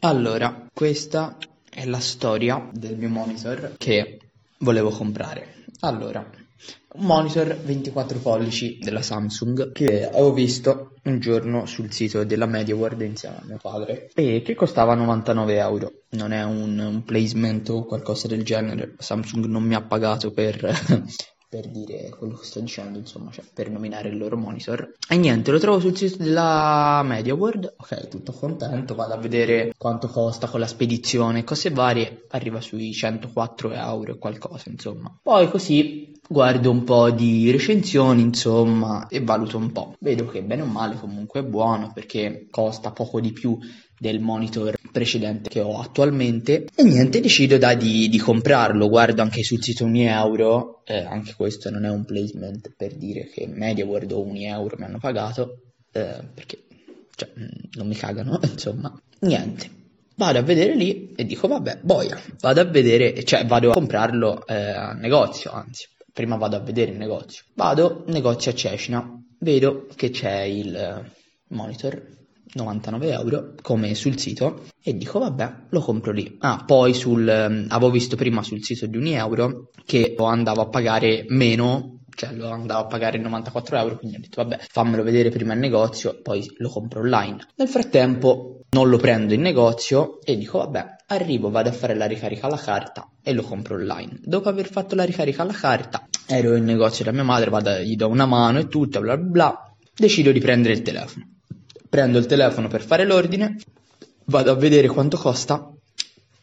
Allora, questa è la storia del mio monitor che volevo comprare. Allora, un monitor 24 pollici della Samsung che avevo visto un giorno sul sito della MediaWorld insieme a mio padre e che costava 99 euro. Non è un, un placement o qualcosa del genere. Samsung non mi ha pagato per per dire quello che sto dicendo, insomma, cioè per nominare il loro monitor. E niente, lo trovo sul sito della MediaWorld. Ok, tutto contento, vado a vedere quanto costa con la spedizione, cose varie, arriva sui 104 euro e qualcosa, insomma. Poi così guardo un po' di recensioni, insomma, e valuto un po'. Vedo che bene o male comunque è buono perché costa poco di più del monitor precedente che ho attualmente. E niente decido da di, di comprarlo. Guardo anche sul sito Unieuro eh, anche questo non è un placement per dire che MediaWorld o Unieuro mi hanno pagato eh, perché cioè, mm, non mi cagano insomma. Niente vado a vedere lì e dico vabbè boia vado a vedere cioè vado a comprarlo eh, al negozio anzi prima vado a vedere il negozio. Vado negozio a Cecina. Vedo che c'è il monitor 99 euro come sul sito e dico vabbè lo compro lì. Ah poi sul um, avevo visto prima sul sito di Unieuro che andavo a pagare meno cioè lo andavo a pagare 94 euro quindi ho detto vabbè fammelo vedere prima in negozio poi lo compro online. Nel frattempo non lo prendo in negozio e dico vabbè arrivo vado a fare la ricarica alla carta e lo compro online. Dopo aver fatto la ricarica alla carta ero in negozio da mia madre vado, gli do una mano e tutto bla bla bla decido di prendere il telefono prendo il telefono per fare l'ordine, vado a vedere quanto costa,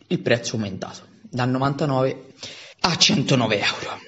il prezzo è aumentato da 99 a 109 euro.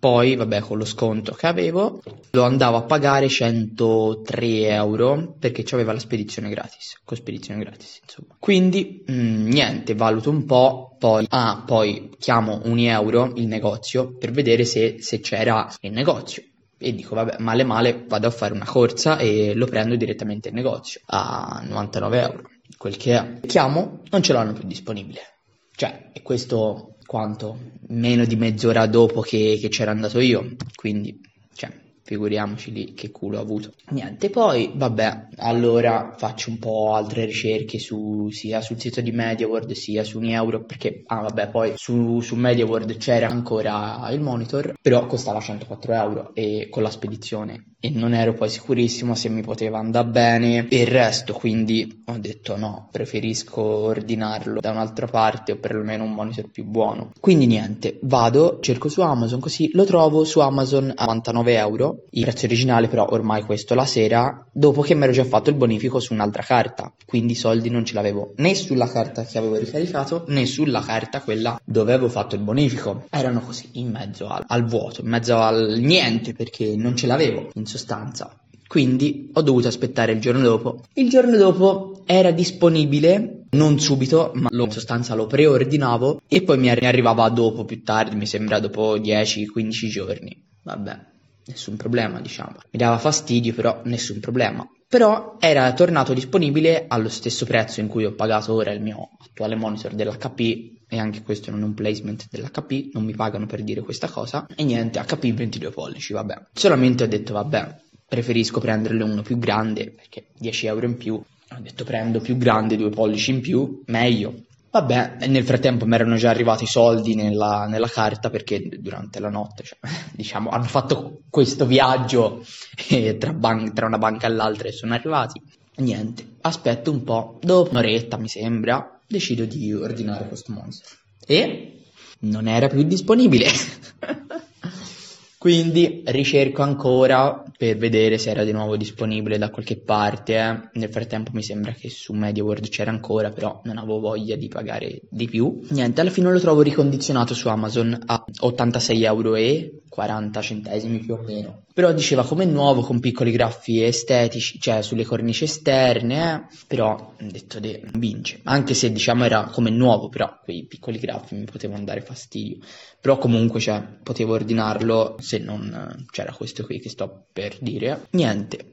Poi, vabbè, con lo sconto che avevo, lo andavo a pagare 103 euro perché aveva la spedizione gratis, con spedizione gratis, insomma. Quindi, mh, mm, niente, valuto un po', poi, ah, poi chiamo un euro il negozio per vedere se, se c'era il negozio. E dico vabbè male male vado a fare una corsa e lo prendo direttamente in negozio a 99 euro quel che è. Chiamo non ce l'hanno più disponibile cioè e questo quanto? Meno di mezz'ora dopo che, che c'era andato io quindi cioè figuriamoci lì che culo ho avuto. Niente, poi vabbè, allora faccio un po' altre ricerche su, sia sul sito di MediaWorld sia su Unieuro perché, ah vabbè, poi su, su MediaWorld c'era ancora il monitor, però costava 104 euro e con la spedizione e non ero poi sicurissimo se mi poteva andare bene e il resto, quindi ho detto no, preferisco ordinarlo da un'altra parte o perlomeno un monitor più buono. Quindi niente, vado, cerco su Amazon così lo trovo su Amazon a 99 euro, il prezzo originale però ormai questo la sera, dopo che mi ero già fatto il bonifico su un'altra carta, quindi i soldi non ce l'avevo né sulla carta che avevo ricaricato né sulla carta quella dove avevo fatto il bonifico, erano così in mezzo al, al vuoto, in mezzo al niente perché non ce l'avevo. In sostanza. Quindi ho dovuto aspettare il giorno dopo. Il giorno dopo era disponibile, non subito, ma in sostanza lo preordinavo e poi mi arrivava dopo, più tardi, mi sembra dopo 10-15 giorni. Vabbè, nessun problema, diciamo. Mi dava fastidio, però nessun problema. Però era tornato disponibile allo stesso prezzo in cui ho pagato ora il mio attuale monitor dell'HP e anche questo non è un placement dell'HP, non mi pagano per dire questa cosa, e niente, HP 22 pollici, vabbè. Solamente ho detto, vabbè, preferisco prenderle uno più grande, perché 10 euro in più, ho detto prendo più grande, due pollici in più, meglio. Vabbè, nel frattempo mi erano già arrivati i soldi nella, nella carta perché durante la notte, cioè, diciamo, hanno fatto questo viaggio tra, ban- tra una banca e l'altra e sono arrivati. Niente, aspetto un po', dopo un'oretta mi sembra, decido di ordinare questo monster. E non era più disponibile. Quindi ricerco ancora per vedere se era di nuovo disponibile da qualche parte. Eh. Nel frattempo mi sembra che su MediaWorld c'era ancora, però non avevo voglia di pagare di più. Niente, alla fine lo trovo ricondizionato su Amazon a 86 euro e 40 centesimi più o meno. Però diceva come nuovo con piccoli graffi estetici, cioè sulle cornici esterne, eh. però detto de, vince. Anche se diciamo era come nuovo, però quei piccoli graffi mi potevano dare fastidio. Però comunque cioè, potevo ordinarlo se non c'era questo qui che sto per dire. Niente.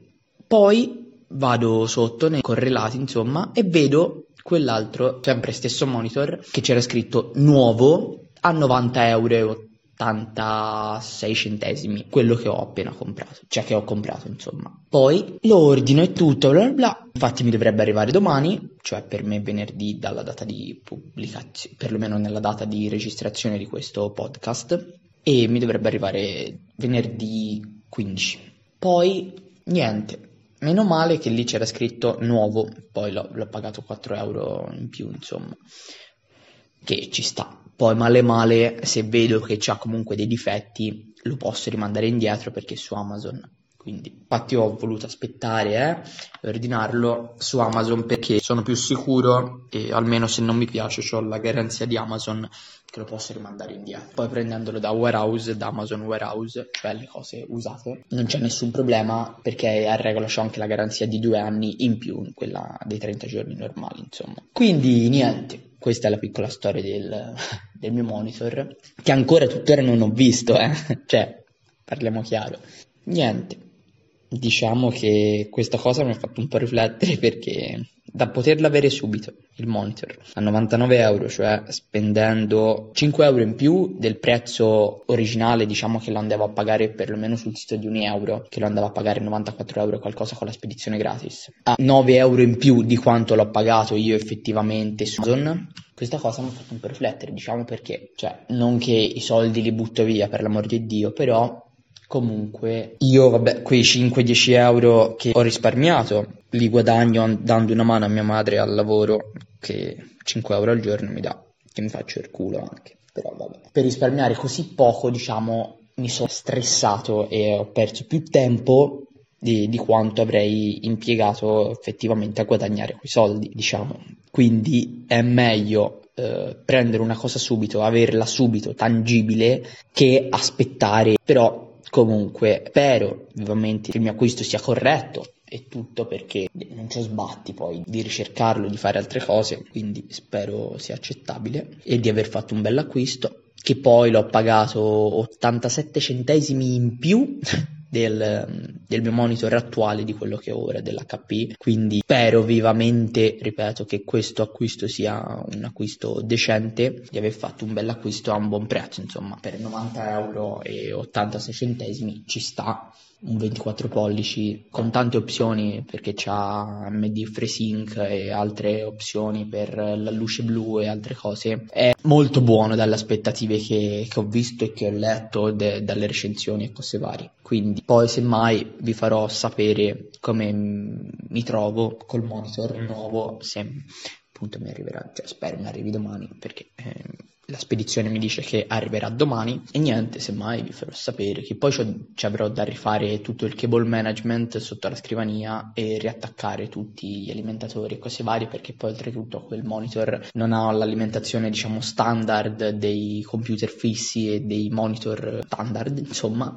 Poi vado sotto nei correlati, insomma, e vedo quell'altro, sempre stesso monitor, che c'era scritto nuovo a 90 euro 86 centesimi quello che ho appena comprato, cioè che ho comprato insomma. Poi lo ordino e tutto, bla bla bla. Infatti mi dovrebbe arrivare domani, cioè per me venerdì dalla data di pubblicazione, perlomeno nella data di registrazione di questo podcast, e mi dovrebbe arrivare venerdì 15. Poi niente, Meno male che lì c'era scritto nuovo, poi l'ho, l'ho, pagato 4 euro in più, insomma, che ci sta. Poi male male, se vedo che c'ha comunque dei difetti, lo posso rimandare indietro perché su Amazon. Quindi, infatti ho voluto aspettare eh, ordinarlo su Amazon perché sono più sicuro e almeno se non mi piace ho la garanzia di Amazon che lo posso rimandare indietro. Poi prendendolo da warehouse, da Amazon warehouse, cioè le cose usate, non c'è nessun problema perché a regola c'ho anche la garanzia di due anni in più, quella dei 30 giorni normali, insomma. Quindi niente, questa è la piccola storia del, del mio monitor, che ancora tuttora non ho visto, eh. cioè, parliamo chiaro. Niente, diciamo che questa cosa mi ha fatto un po' riflettere perché da poterla avere subito il monitor a 99 euro, cioè spendendo 5 euro in più del prezzo originale, diciamo che lo andavo a pagare perlomeno sul sito di 1 euro, che lo andavo a pagare 94 euro qualcosa con la spedizione gratis, a 9 euro in più di quanto l'ho pagato io effettivamente su Amazon. Questa cosa mi ha fatto un po' riflettere, diciamo perché, cioè, non che i soldi li butto via per l'amor di Dio, però Comunque, io vabbè, quei 5-10 euro che ho risparmiato li guadagno dando una mano a mia madre al lavoro, che 5 euro al giorno mi dà, che mi faccio il culo anche. Però vabbè. Per risparmiare così poco, diciamo, mi sono stressato e ho perso più tempo di, di, quanto avrei impiegato effettivamente a guadagnare quei soldi, diciamo. Quindi è meglio eh, prendere una cosa subito, averla subito tangibile, che aspettare. Però Comunque, spero vivamente che il mio acquisto sia corretto e tutto perché non c'è sbatti poi di ricercarlo, di fare altre cose, quindi spero sia accettabile e di aver fatto un bel acquisto che poi l'ho pagato 87 centesimi in più del, del, mio monitor attuale di quello che ho ora dell'HP quindi spero vivamente ripeto che questo acquisto sia un acquisto decente di aver fatto un bel acquisto a un buon prezzo insomma per 90 euro e 86 centesimi ci sta un 24 pollici con tante opzioni perché c'ha MD FreeSync e altre opzioni per la luce blu e altre cose. È molto buono dalle aspettative che, che ho visto e che ho letto de, dalle recensioni e cose varie. Quindi poi semmai vi farò sapere come mi trovo col monitor nuovo se appunto mi arriverà cioè spero mi arrivi domani perché eh, la spedizione mi dice che arriverà domani e niente, semmai vi farò sapere che poi ci avrò da rifare tutto il cable management sotto la scrivania e riattaccare tutti gli alimentatori e cose varie perché poi oltretutto quel monitor non ha l'alimentazione diciamo standard dei computer fissi e dei monitor standard insomma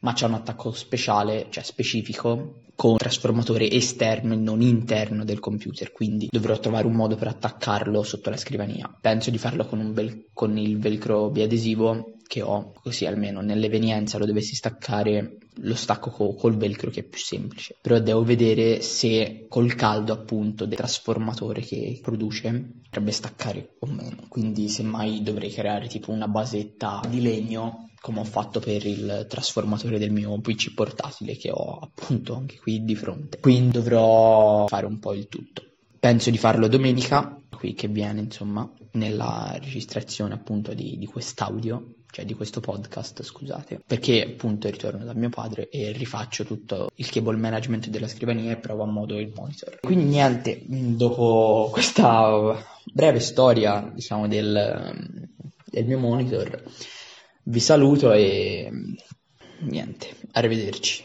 ma c'è un attacco speciale, cioè specifico, con trasformatore esterno e non interno del computer, quindi dovrò trovare un modo per attaccarlo sotto la scrivania. Penso di farlo con, vel- con il velcro biadesivo che ho, così almeno nell'evenienza lo dovessi staccare, lo stacco co- col velcro che è più semplice. Però devo vedere se col caldo appunto del trasformatore che produce potrebbe staccare o meno. Quindi semmai dovrei creare tipo una basetta di legno come ho fatto per il trasformatore del mio PC portatile che ho appunto anche qui di fronte. Quindi dovrò fare un po' il tutto. Penso di farlo domenica, qui che viene insomma, nella registrazione appunto di, di quest'audio, cioè di questo podcast, scusate, perché appunto ritorno da mio padre e rifaccio tutto il cable management della scrivania e provo a modo il monitor. Quindi niente, dopo questa breve storia, diciamo, del, del mio monitor, vi saluto e niente, arrivederci.